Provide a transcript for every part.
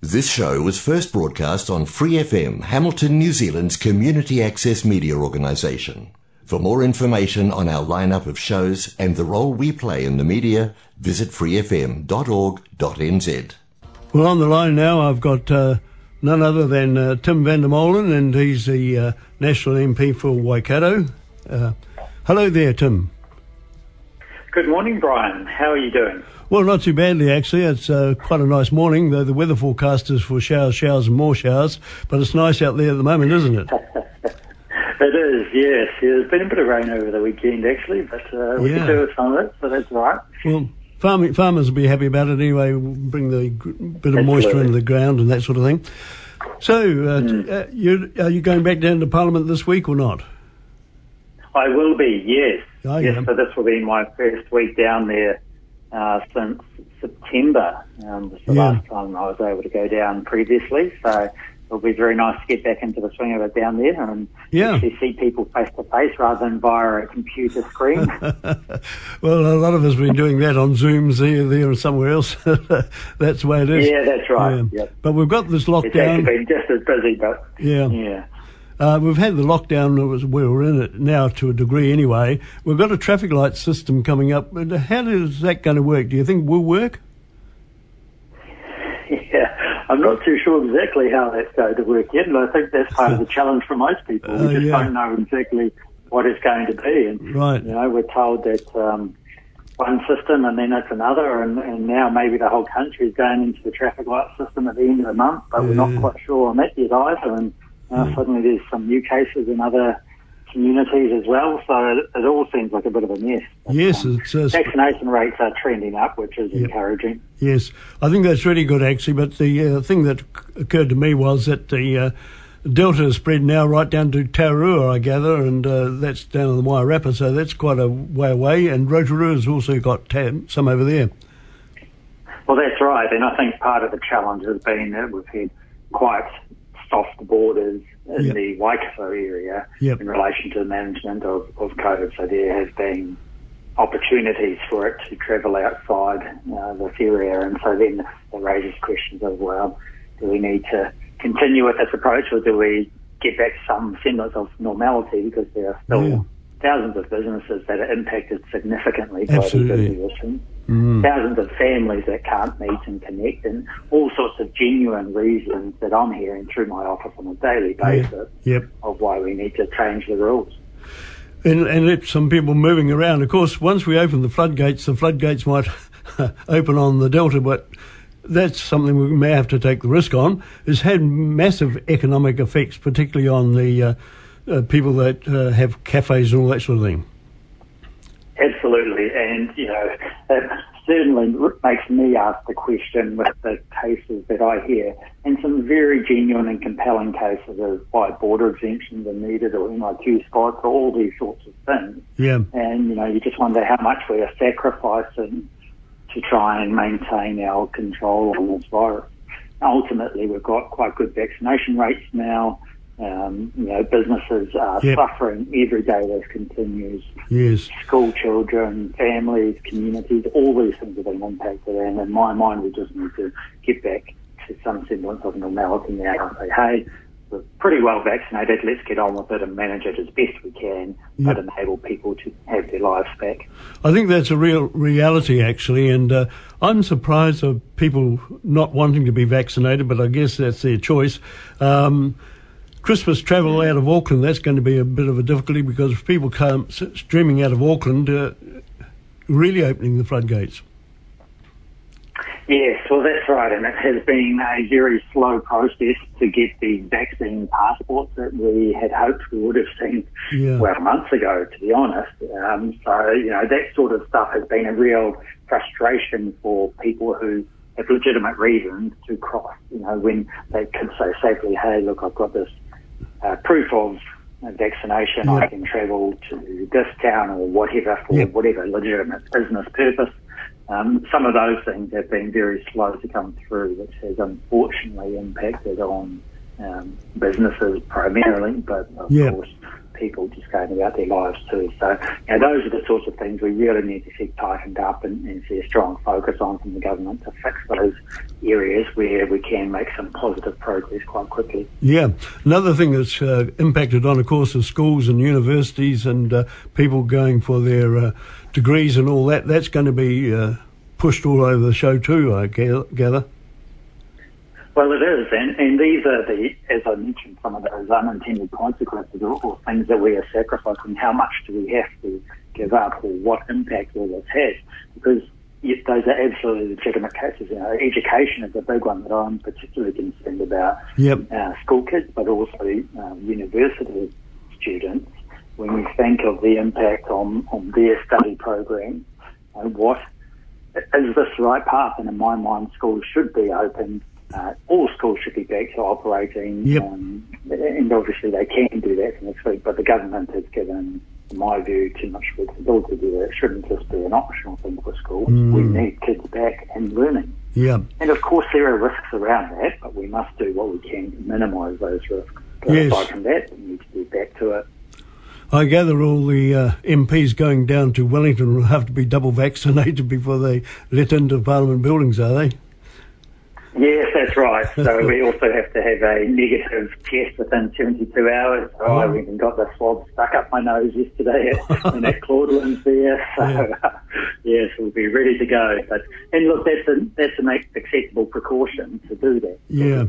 This show was first broadcast on Free FM, Hamilton, New Zealand's community access media organisation. For more information on our lineup of shows and the role we play in the media, visit freefm.org.nz. Well, on the line now, I've got uh, none other than uh, Tim van de Molen, and he's the uh, National MP for Waikato. Uh, hello there, Tim. Good morning, Brian. How are you doing? Well, not too badly, actually. It's uh, quite a nice morning, though the weather forecast is for showers, showers, and more showers. But it's nice out there at the moment, isn't it? it is, yes. Yeah, there's been a bit of rain over the weekend, actually, but uh, we yeah. can do with some of it, so that's all right. Well, farming, farmers will be happy about it anyway, bring the bit of moisture into the ground and that sort of thing. So, uh, mm. you, are you going back down to Parliament this week or not? I will be, yes. Oh, yes, so this will be my first week down there uh, since September. Um, was the yeah. last time I was able to go down previously. So it'll be very nice to get back into the swing of it down there and yeah. actually see people face to face rather than via a computer screen. well, a lot of us have been doing that on Zooms here, there, and somewhere else. that's the way it is. Yeah, that's right. Yeah. Yep. But we've got this lockdown. It's actually been just as busy, but yeah, yeah. Uh, we've had the lockdown, we're in it now to a degree anyway. We've got a traffic light system coming up. How is that going to work? Do you think will work? Yeah, I'm not too sure exactly how that's going to work yet, and I think that's part of the challenge for most people. We uh, just yeah. don't know exactly what it's going to be. And, right. You know, we're told that um, one system and then it's another, and, and now maybe the whole country is going into the traffic light system at the end of the month, but yeah. we're not quite sure on that yet either. And uh, mm. Suddenly there's some new cases in other communities as well, so it, it all seems like a bit of a mess. Yes, um, it's, uh, vaccination rates are trending up, which is yep. encouraging. Yes, I think that's really good actually. But the uh, thing that occurred to me was that the uh, Delta is spread now right down to Tararua, I gather, and uh, that's down in the Wairarapa, so that's quite a way away. And Rotorua's also got tam- some over there. Well, that's right, and I think part of the challenge has been that we've had quite soft borders in yep. the Waikato area yep. in relation to the management of, of COVID. So there has been opportunities for it to travel outside uh, this area. And so then it raises questions of, well, do we need to continue with this approach or do we get back some semblance of normality because there are still yeah. Thousands of businesses that are impacted significantly by Absolutely. the situation mm. thousands of families that can't meet and connect, and all sorts of genuine reasons that I'm hearing through my office on a daily basis yeah. yep. of why we need to change the rules. And, and let some people moving around. Of course, once we open the floodgates, the floodgates might open on the Delta, but that's something we may have to take the risk on. It's had massive economic effects, particularly on the uh, uh, people that uh, have cafes and all that sort of thing. Absolutely, and you know, it certainly makes me ask the question with the cases that I hear, and some very genuine and compelling cases of why border exemptions are needed or MIQ spots or all these sorts of things. Yeah. And you know, you just wonder how much we are sacrificing to try and maintain our control on this virus. Ultimately, we've got quite good vaccination rates now. Um, you know, businesses are yep. suffering every day this continues. Yes. School children, families, communities, all these things are being impacted. And in my mind, we just need to get back to some semblance of normality now and say, hey, we're pretty well vaccinated. Let's get on with it and manage it as best we can, yep. but enable people to have their lives back. I think that's a real reality, actually, and uh, I'm surprised of people not wanting to be vaccinated, but I guess that's their choice. Um, Christmas travel out of Auckland, that's going to be a bit of a difficulty because if people come streaming out of Auckland, uh, really opening the floodgates. Yes, well, that's right, and it has been a very slow process to get the vaccine passports that we had hoped we would have seen, yeah. well, months ago, to be honest. Um, so, you know, that sort of stuff has been a real frustration for people who have legitimate reasons to cross, you know, when they can say safely, hey, look, I've got this uh, proof of vaccination, yep. I can travel to this town or whatever for yep. whatever legitimate business purpose. Um, some of those things have been very slow to come through, which has unfortunately impacted on um, businesses primarily, but of yep. course people just going about their lives too. So, you know, those are the sorts of things we really need to see tightened up and, and see a strong focus on from the government to fix those areas where we can make some positive progress quite quickly. Yeah. Another thing that's uh, impacted on, of course, is schools and universities and uh, people going for their uh, degrees and all that. That's going to be uh, pushed all over the show too, I gather. Well, it is, and, and these are the, as I mentioned, some of those unintended consequences or, or things that we are sacrificing. How much do we have to give up, or what impact will this have? Because those are absolutely legitimate cases. You know, education is a big one that I'm particularly concerned about. Yep. Uh, school kids, but also um, university students. When we think of the impact on, on their study program, uh, what is this the right path? And in my mind, schools should be open uh, all schools should be back to operating, yep. um, and obviously they can do that next week. But the government has given, in my view, too much flexibility to do that. It shouldn't just be an optional thing for schools. Mm. We need kids back and learning. Yeah. And of course, there are risks around that, but we must do what we can to minimise those risks. But yes. aside from that, we need to get back to it. I gather all the uh, MPs going down to Wellington will have to be double vaccinated before they let into Parliament buildings, are they? Yes, that's right. So we also have to have a negative test within 72 hours. So oh. I even got the swab stuck up my nose yesterday at, and at Claudelands there. So yeah. yes, we'll be ready to go. But and look, that's a that's an acceptable precaution to do that. Yeah.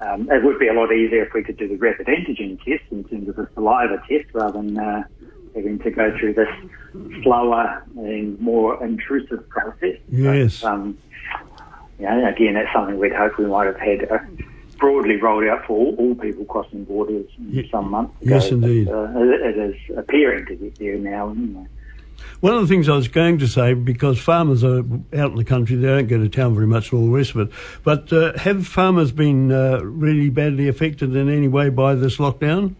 Um, it would be a lot easier if we could do the rapid antigen test in terms of the saliva test rather than uh, having to go through this slower and more intrusive process. Yes. But, um, you know, again, that's something we'd hope we might have had uh, broadly rolled out for all, all people crossing borders some months ago. Yes, indeed. But, uh, it, it is appearing to get there now. Anyway. One of the things I was going to say, because farmers are out in the country, they don't go to town very much and all the rest of it, but uh, have farmers been uh, really badly affected in any way by this lockdown?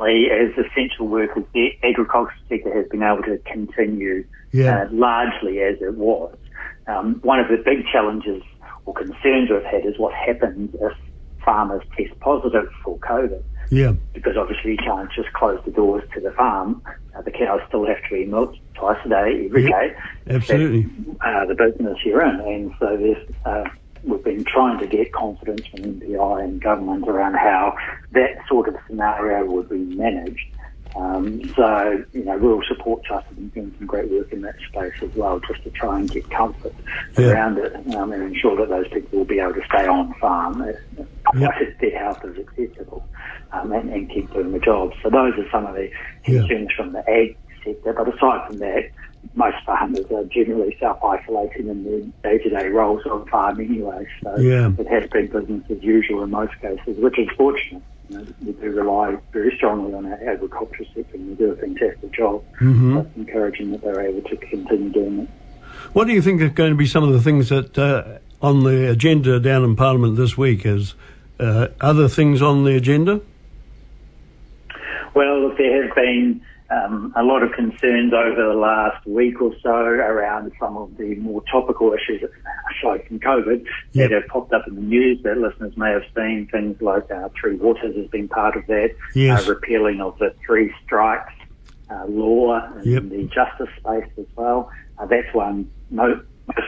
Fortunately, as essential workers, the agriculture sector has been able to continue yeah. uh, largely as it was. Um, one of the big challenges or concerns we've had is what happens if farmers test positive for COVID. Yeah. Because obviously you can't just close the doors to the farm. Uh, the cows still have to be milked twice a day, every yep. day. Absolutely. That's, uh, the business you're in. And so there's, uh, we've been trying to get confidence from MPI and government around how that sort of scenario would be managed. Um, so, you know, rural support trust have been doing some great work in that space as well, just to try and get comfort yeah. around it um, and ensure that those people will be able to stay on farm if, yep. if their health is acceptable um, and, and, keep doing the job. So those are some of the concerns yeah. from the ag sector. But aside from that, most farmers are generally self-isolating in their day-to-day roles on farm anyway. So yeah. it has been business as usual in most cases, which is fortunate. You know, we do rely very strongly on our agriculture sector and they do a fantastic job. Mm-hmm. So it's encouraging that they're able to continue doing it. What do you think are going to be some of the things that uh, on the agenda down in Parliament this week? Is uh, other things on the agenda? Well, look, there have been um, a lot of concerns over the last week or so around some of the more topical issues aside from COVID yep. that have popped up in the news that listeners may have seen. Things like uh, Three Waters has been part of that, yes. uh, repealing of the three strikes uh, law in yep. the justice space as well. Uh, that's one most,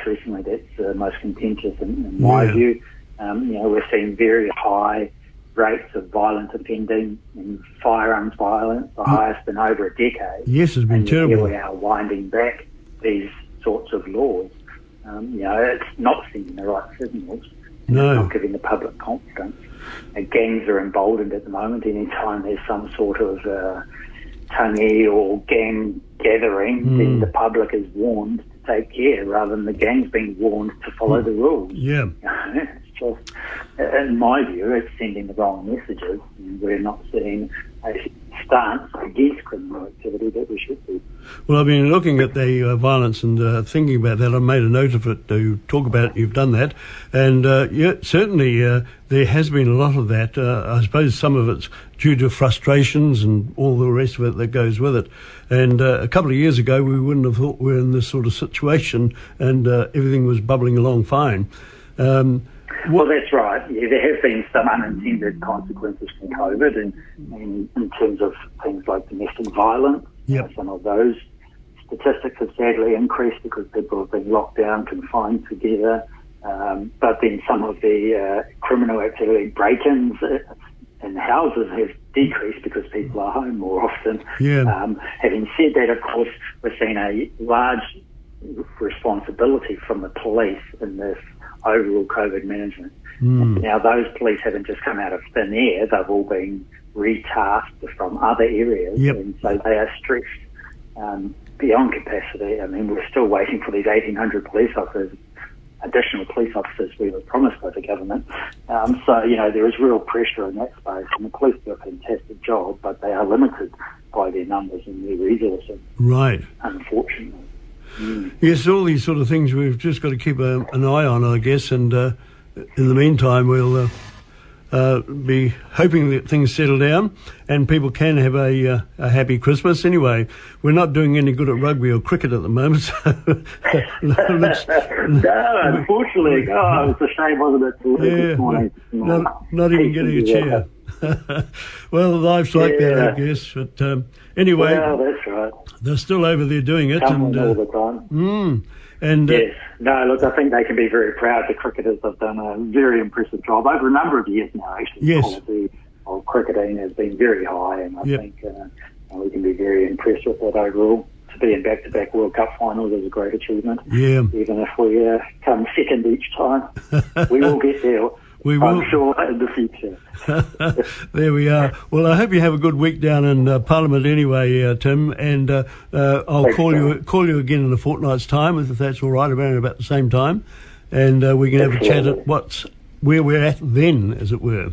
recently that's uh, most contentious in, in my yeah. view. Um, you know, we're seeing very high rates of violent offending and firearms violence, the mm. highest in over a decade. Yes, it's been and terrible. Here we are winding back these sorts of laws. Um, you know, it's not sending the right signals. No. It's not giving the public confidence. And gangs are emboldened at the moment. Anytime there's some sort of uh, or gang gathering, mm. then the public is warned to take care rather than the gangs being warned to follow mm. the rules. Yeah. just, in my view, it's sending the wrong messages. We're not seeing a stance against criminal activity that we should be. Well, I've been looking at the uh, violence and uh, thinking about that. I made a note of it to talk about it. You've done that. And uh, yeah, certainly uh, there has been a lot of that. Uh, I suppose some of it's due to frustrations and all the rest of it that goes with it. And uh, a couple of years ago, we wouldn't have thought we were in this sort of situation and everything was bubbling along fine. Um, Well, that's right. Yeah, there have been some unintended consequences from COVID, and, and in terms of things like domestic violence. Yep. some of those statistics have sadly increased because people have been locked down, confined together. Um, but then some of the uh, criminal activity, break-ins in houses have decreased because people are home more often. Yeah. Um, having said that, of course, we're seeing a large responsibility from the police in this overall COVID management. Mm. Now, those police haven't just come out of thin air; they've all been retasked from other areas, yep. and so they are stretched um, beyond capacity. I mean, we're still waiting for these 1,800 police officers, additional police officers we were promised by the government. Um, so, you know, there is real pressure in that space, and the police do a fantastic job, but they are limited by their numbers and their resources. Right. Unfortunately. Mm. Yes, all these sort of things we've just got to keep a, an eye on, I guess, and uh, in the meantime, we'll. Uh, uh, be hoping that things settle down and people can have a, uh, a happy Christmas. Anyway, we're not doing any good at rugby or cricket at the moment. So no, unfortunately, oh, it's a shame, wasn't it? Yeah, not, not even getting a chair. well, life's like yeah. that, I guess. But um, anyway, well, that's right. They're still over there doing it, Come and all the time. Mm, and uh, yes, no, look, I think they can be very proud. The cricketers have done a very impressive job over a number of years now. Actually, yes. the quality of cricketing has been very high, and I yep. think uh, we can be very impressed with that overall. To be in back-to-back World Cup finals is a great achievement. Yeah. Even if we uh, come second each time, we will get there. We will. I'm sure in the future. there we are. Well, I hope you have a good week down in uh, Parliament anyway, uh, Tim. And uh, uh I'll Thanks, call Tim. you call you again in a fortnight's time, if that's all right, around about the same time, and uh, we can have a chat at what's where we're at then, as it were.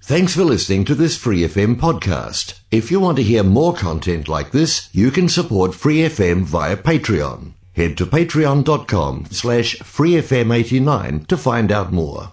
Thanks for listening to this Free FM podcast. If you want to hear more content like this, you can support Free FM via Patreon. Head to patreon.com slash freefm89 to find out more.